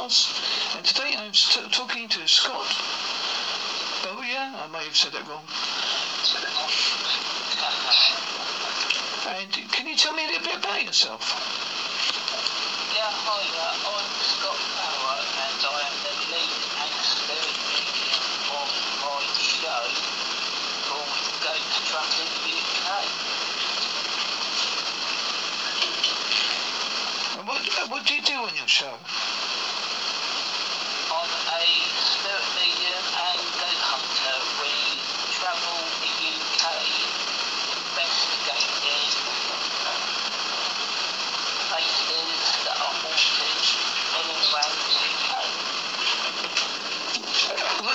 and today I'm st- talking to Scott Bowyer. I may have said that wrong. And can you tell me a little bit about yourself? Yeah, hi, uh, I'm Scott Bower and I am the lead and spirit medium of my show called Ghost Trucking UK. And what, what do you do on your show? I'm a spirit medium and ghost hunter. We travel the UK investigating places that are haunted in and around the UK.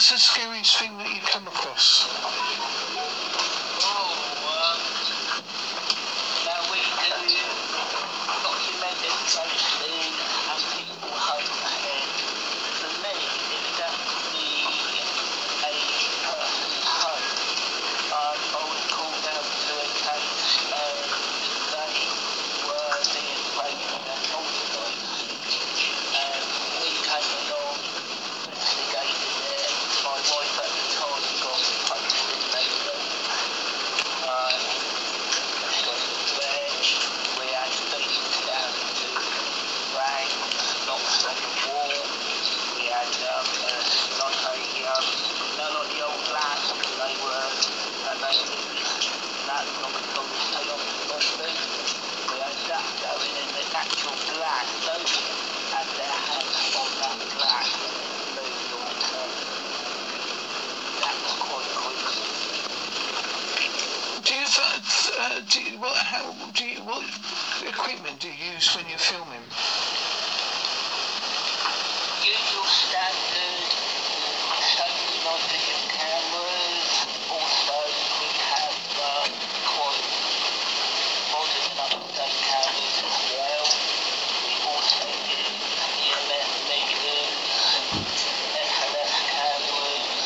What's the scariest thing that you've come across? Glass. Do you, uh, you, what, how, do you, what equipment do you use when you're filming? usual standard Sony night vision cameras. Also, we have um, quite modern and up-to-date cameras as well. We also use EMF meters, SLS cameras,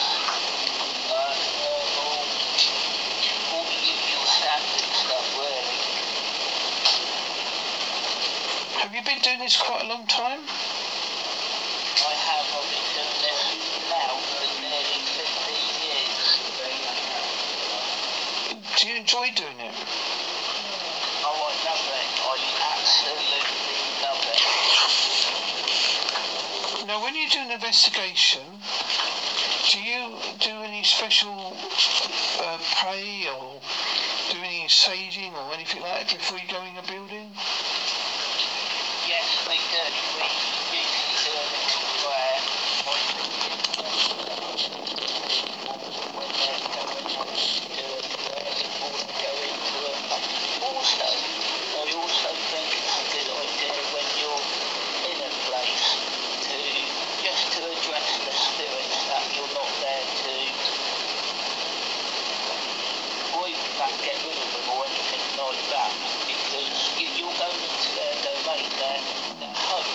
uh, thermal, all the usual standard stuff really. Have you been doing this quite a long time? I have, I've been doing this now for nearly 15 years. Do you enjoy doing it? Oh, I love it. I absolutely love it. Now, when you do an investigation, do you do any special uh, pray or do any saging or anything like that before you go in a building? Yes, we do. We usually do a little prayer. I think it's when they're going on to do a prayer before they go into them. Also, I also think it's a good idea when you're in a place to just to address the spirits that you're not there to avoid that, get rid of them or anything like that because you, you're going into their domain, their, their home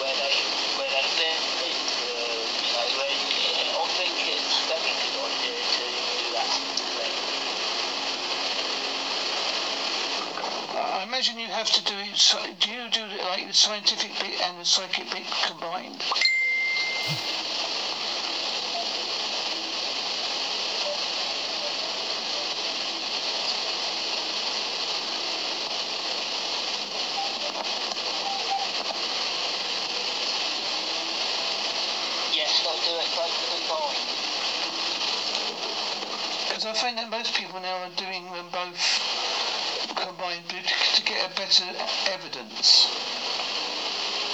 where they where they live, uh, you know, and uh, I think it's a very good idea to do that sort of thing. I imagine you have to do it. Do you do it like the scientific bit and the psychic bit combined? Yes, I do it both combined. Because I find that most people now are doing them both combined to to get a better evidence.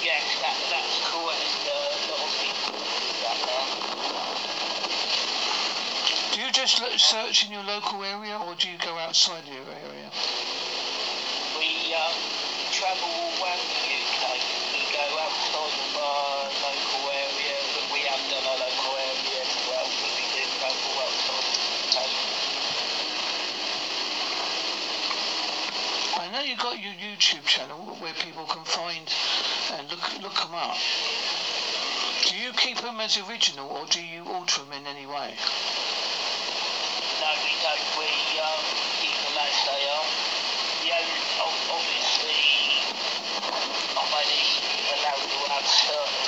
Yes, that, that's correct. Uh, a lot of people do that now. Do you just search in your local area or do you go outside your area? We um, travel all around the UK. We go outside of our local area, but we have done our local area as well, but we do travel outside of the UK. I know you've got your YouTube channel where people can find and look look them up. Do you keep them as original or do you alter them in any way? No, we don't. We um, keep them as they are. The only, ob- obviously, I'm only allowed to have certain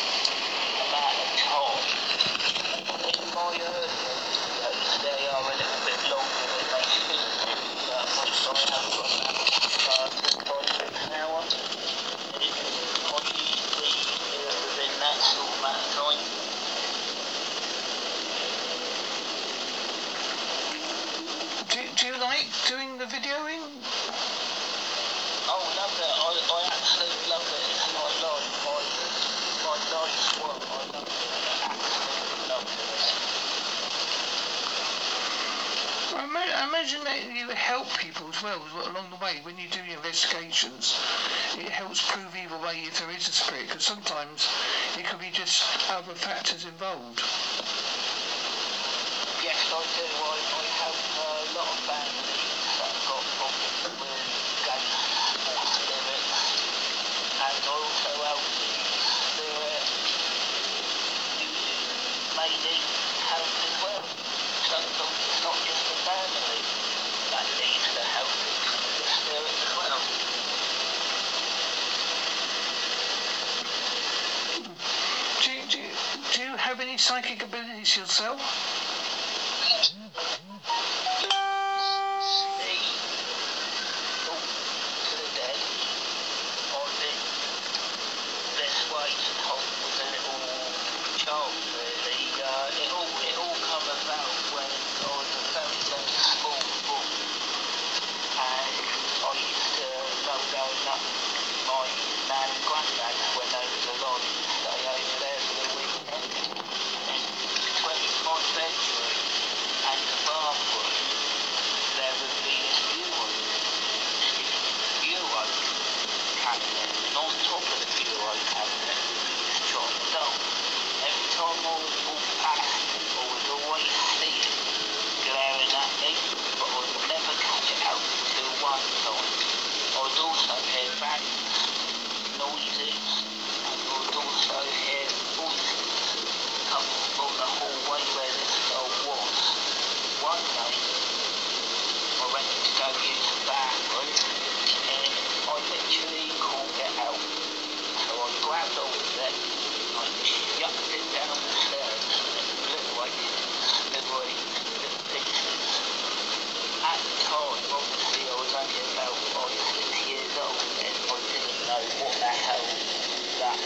like doing the videoing? Oh, love it. I, I absolutely love it. It's my life. My, my life's work. I love it. I absolutely love it. I ima- I imagine that you help people as well, along the way when you do your investigations. It helps prove either way if there is a spirit, because sometimes it could be just other factors involved. Yes, I do. I, I have a lot of families that have got problems with ghosts or spirits. And I also help the spirit maybe help as well. Sometimes it's not just the family that needs the help, it's the spirit as well. Do you, do you, do you have any psychic abilities yourself? Hmm? Speak talk to the dead. I've been this way since I was a little child, really. Uh, it all it all come about when I was a very very small boy, and I used to go going up my nan and granddad when they was alive, stay over there for the weekend. And between my bedroom and the bathroom, there would be this bureau, bureau cabinet, and on top of the bureau cabinet would be this John Doe. Every time I would walk past it, I would always see it glaring at me, but I would never catch it out until one time. I would also hear bangs, noises, and I would also hear voices coming from the hallway where this doll was. One night, I went to go use the bathroom, and I literally called it out. So I grabbed hold of it, I chucked it down the stairs, and it blew like little, little pieces. At the time, obviously, I was only about five, six years old, and I didn't know what the hell that was, and it scared me. It scared me half to death. And after that, the actual spirit followed me to my home, and it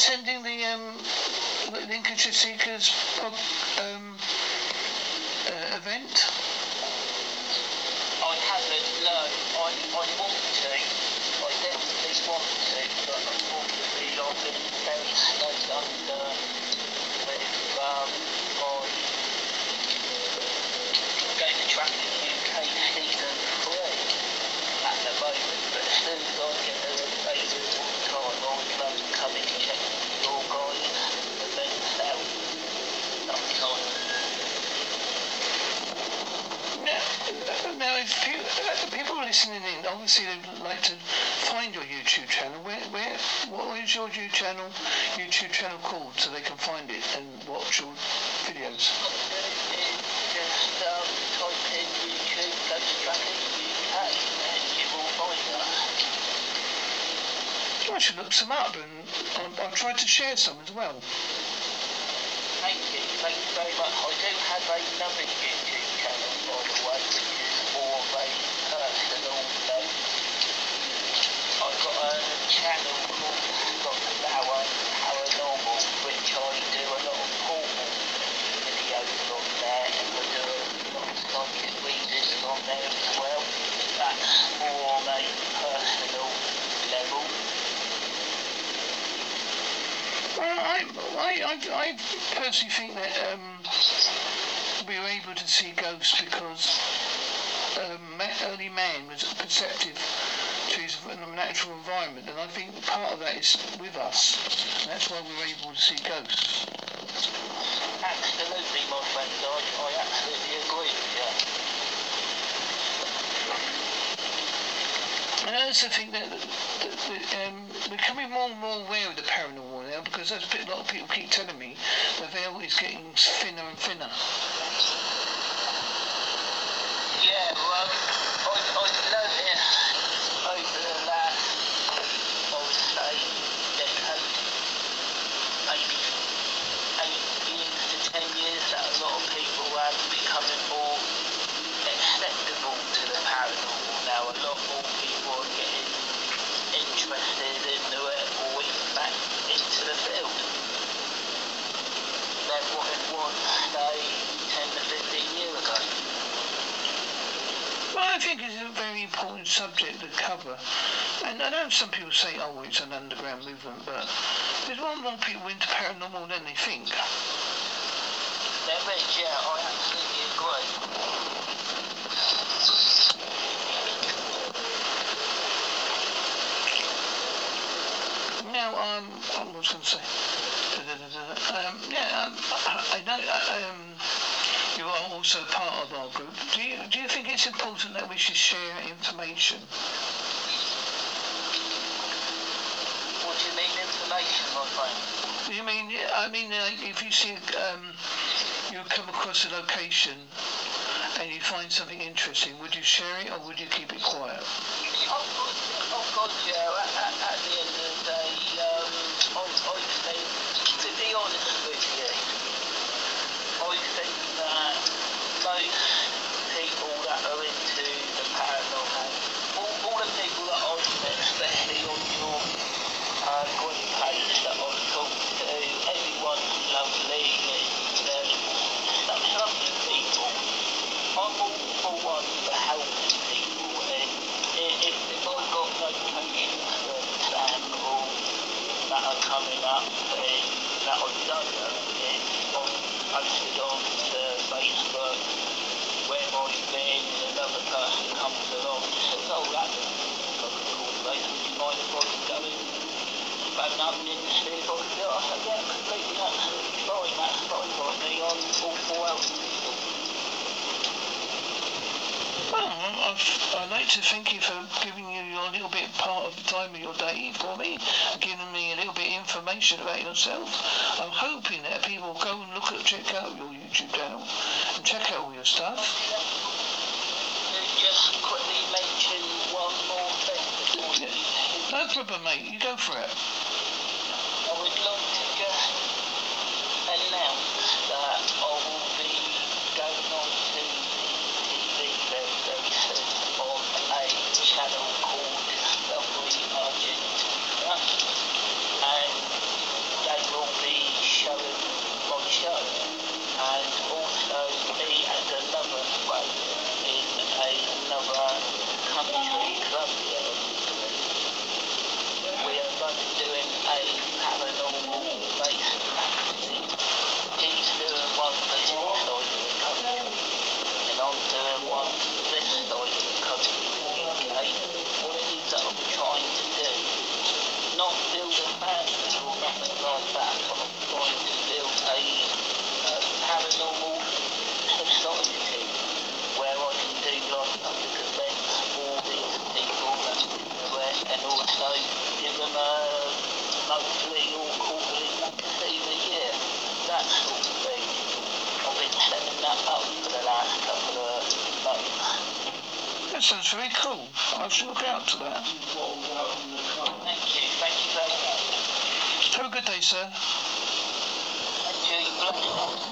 attending the um, Lincolnshire Seekers pub, um, uh, event? I haven't learned. I, I want to. I definitely want to, but unfortunately I've been very snowed under with um, my going to track in UK season three at the moment. But as soon as I get a available time, I would love to come in and check your guys' events out sometime. Now, if people, uh, the people listening in, obviously they'd like to find your YouTube channel. Where, where, what is your YouTube channel, YouTube channel called, so they can find it and watch your videos? I should look some up, and I'll, I'll try to share some as well. Thank you, thank you very much. I do have another YouTube channel, by the way, which is more of a personal note. I've got Well, I, I, I, I personally think that um, we were able to see ghosts because um, early man was perceptive his natural environment, and I think part of that is with us. And that's why we're able to see ghosts. Absolutely, my friend. I, I absolutely agree with you. I also think that, that, that um, we're becoming more and more aware of the paranormal now because a lot of people keep telling me that they're always getting thinner and thinner. Yeah, well, I, I've noticed over the last, I would say, decade, maybe eight years to ten years, that a lot of people are becoming more acceptable to the paranormal now. A lot more people are getting interested into it or even back into the field than what it was, 10 to 15 years ago. Well, I think it's a very important subject to cover. And I know some people say, oh, it's an underground movement, but there's a lot more people into paranormal than they think. There is, yeah, I absolutely agree. Now, um, I was going to say, um, yeah, um, I I know, uh, um, you are also part of our group. Do you, do you think it's important that we should share information? What do you mean information, my friend? You mean, I mean, uh, if you see, um, you come across a location and you find something interesting, would you share it or would you keep it quiet? Of course, of course, yeah, at, at the end of the day, be honest you, I think that most people that are into the paranormal, all, all the people that I've met, especially on your uh, group page that I've talked to, everyone's lovely, they're such lovely people. I'm all for one for helping people, and if, if I've got notifications for example that are coming up and that I don't know, and on to Facebook where I've been and another person comes along. And says, oh, that's you I going phone up and see if I could? I said, yeah, completely, absolutely fine, that's fine by me, I'm all for helping people. Well, I- Um, I've, I'd like to thank you for giving you your little bit part of the time of your day for me, giving me a little bit of information about yourself. I'm hoping that people go and look at, check out your YouTube channel and check out all your stuff. Just quickly mention one more thing before you Yeah. No problem, mate. You go for it. I would like to just announce that I will be going on to the TV very, very soon on a channel called Discovery Argentina and they will be showing my show and also me and another friend in another country, Colombia, we are both doing a paranormal based activity. He's doing one for this side of the country, and I'm doing one for this side of the country, the UK. What it is that I'm trying to do, not build a family or nothing like that, but I'm trying to build a uh, paranormal society where I can do like public events for these people and, also give them a monthly or quarterly magazine a year, that sort of thing. I've been setting that up for the last couple of months. That sounds very cool. I should look out to that. Thank you, thank you very much. Have a good day, sir. Thank you,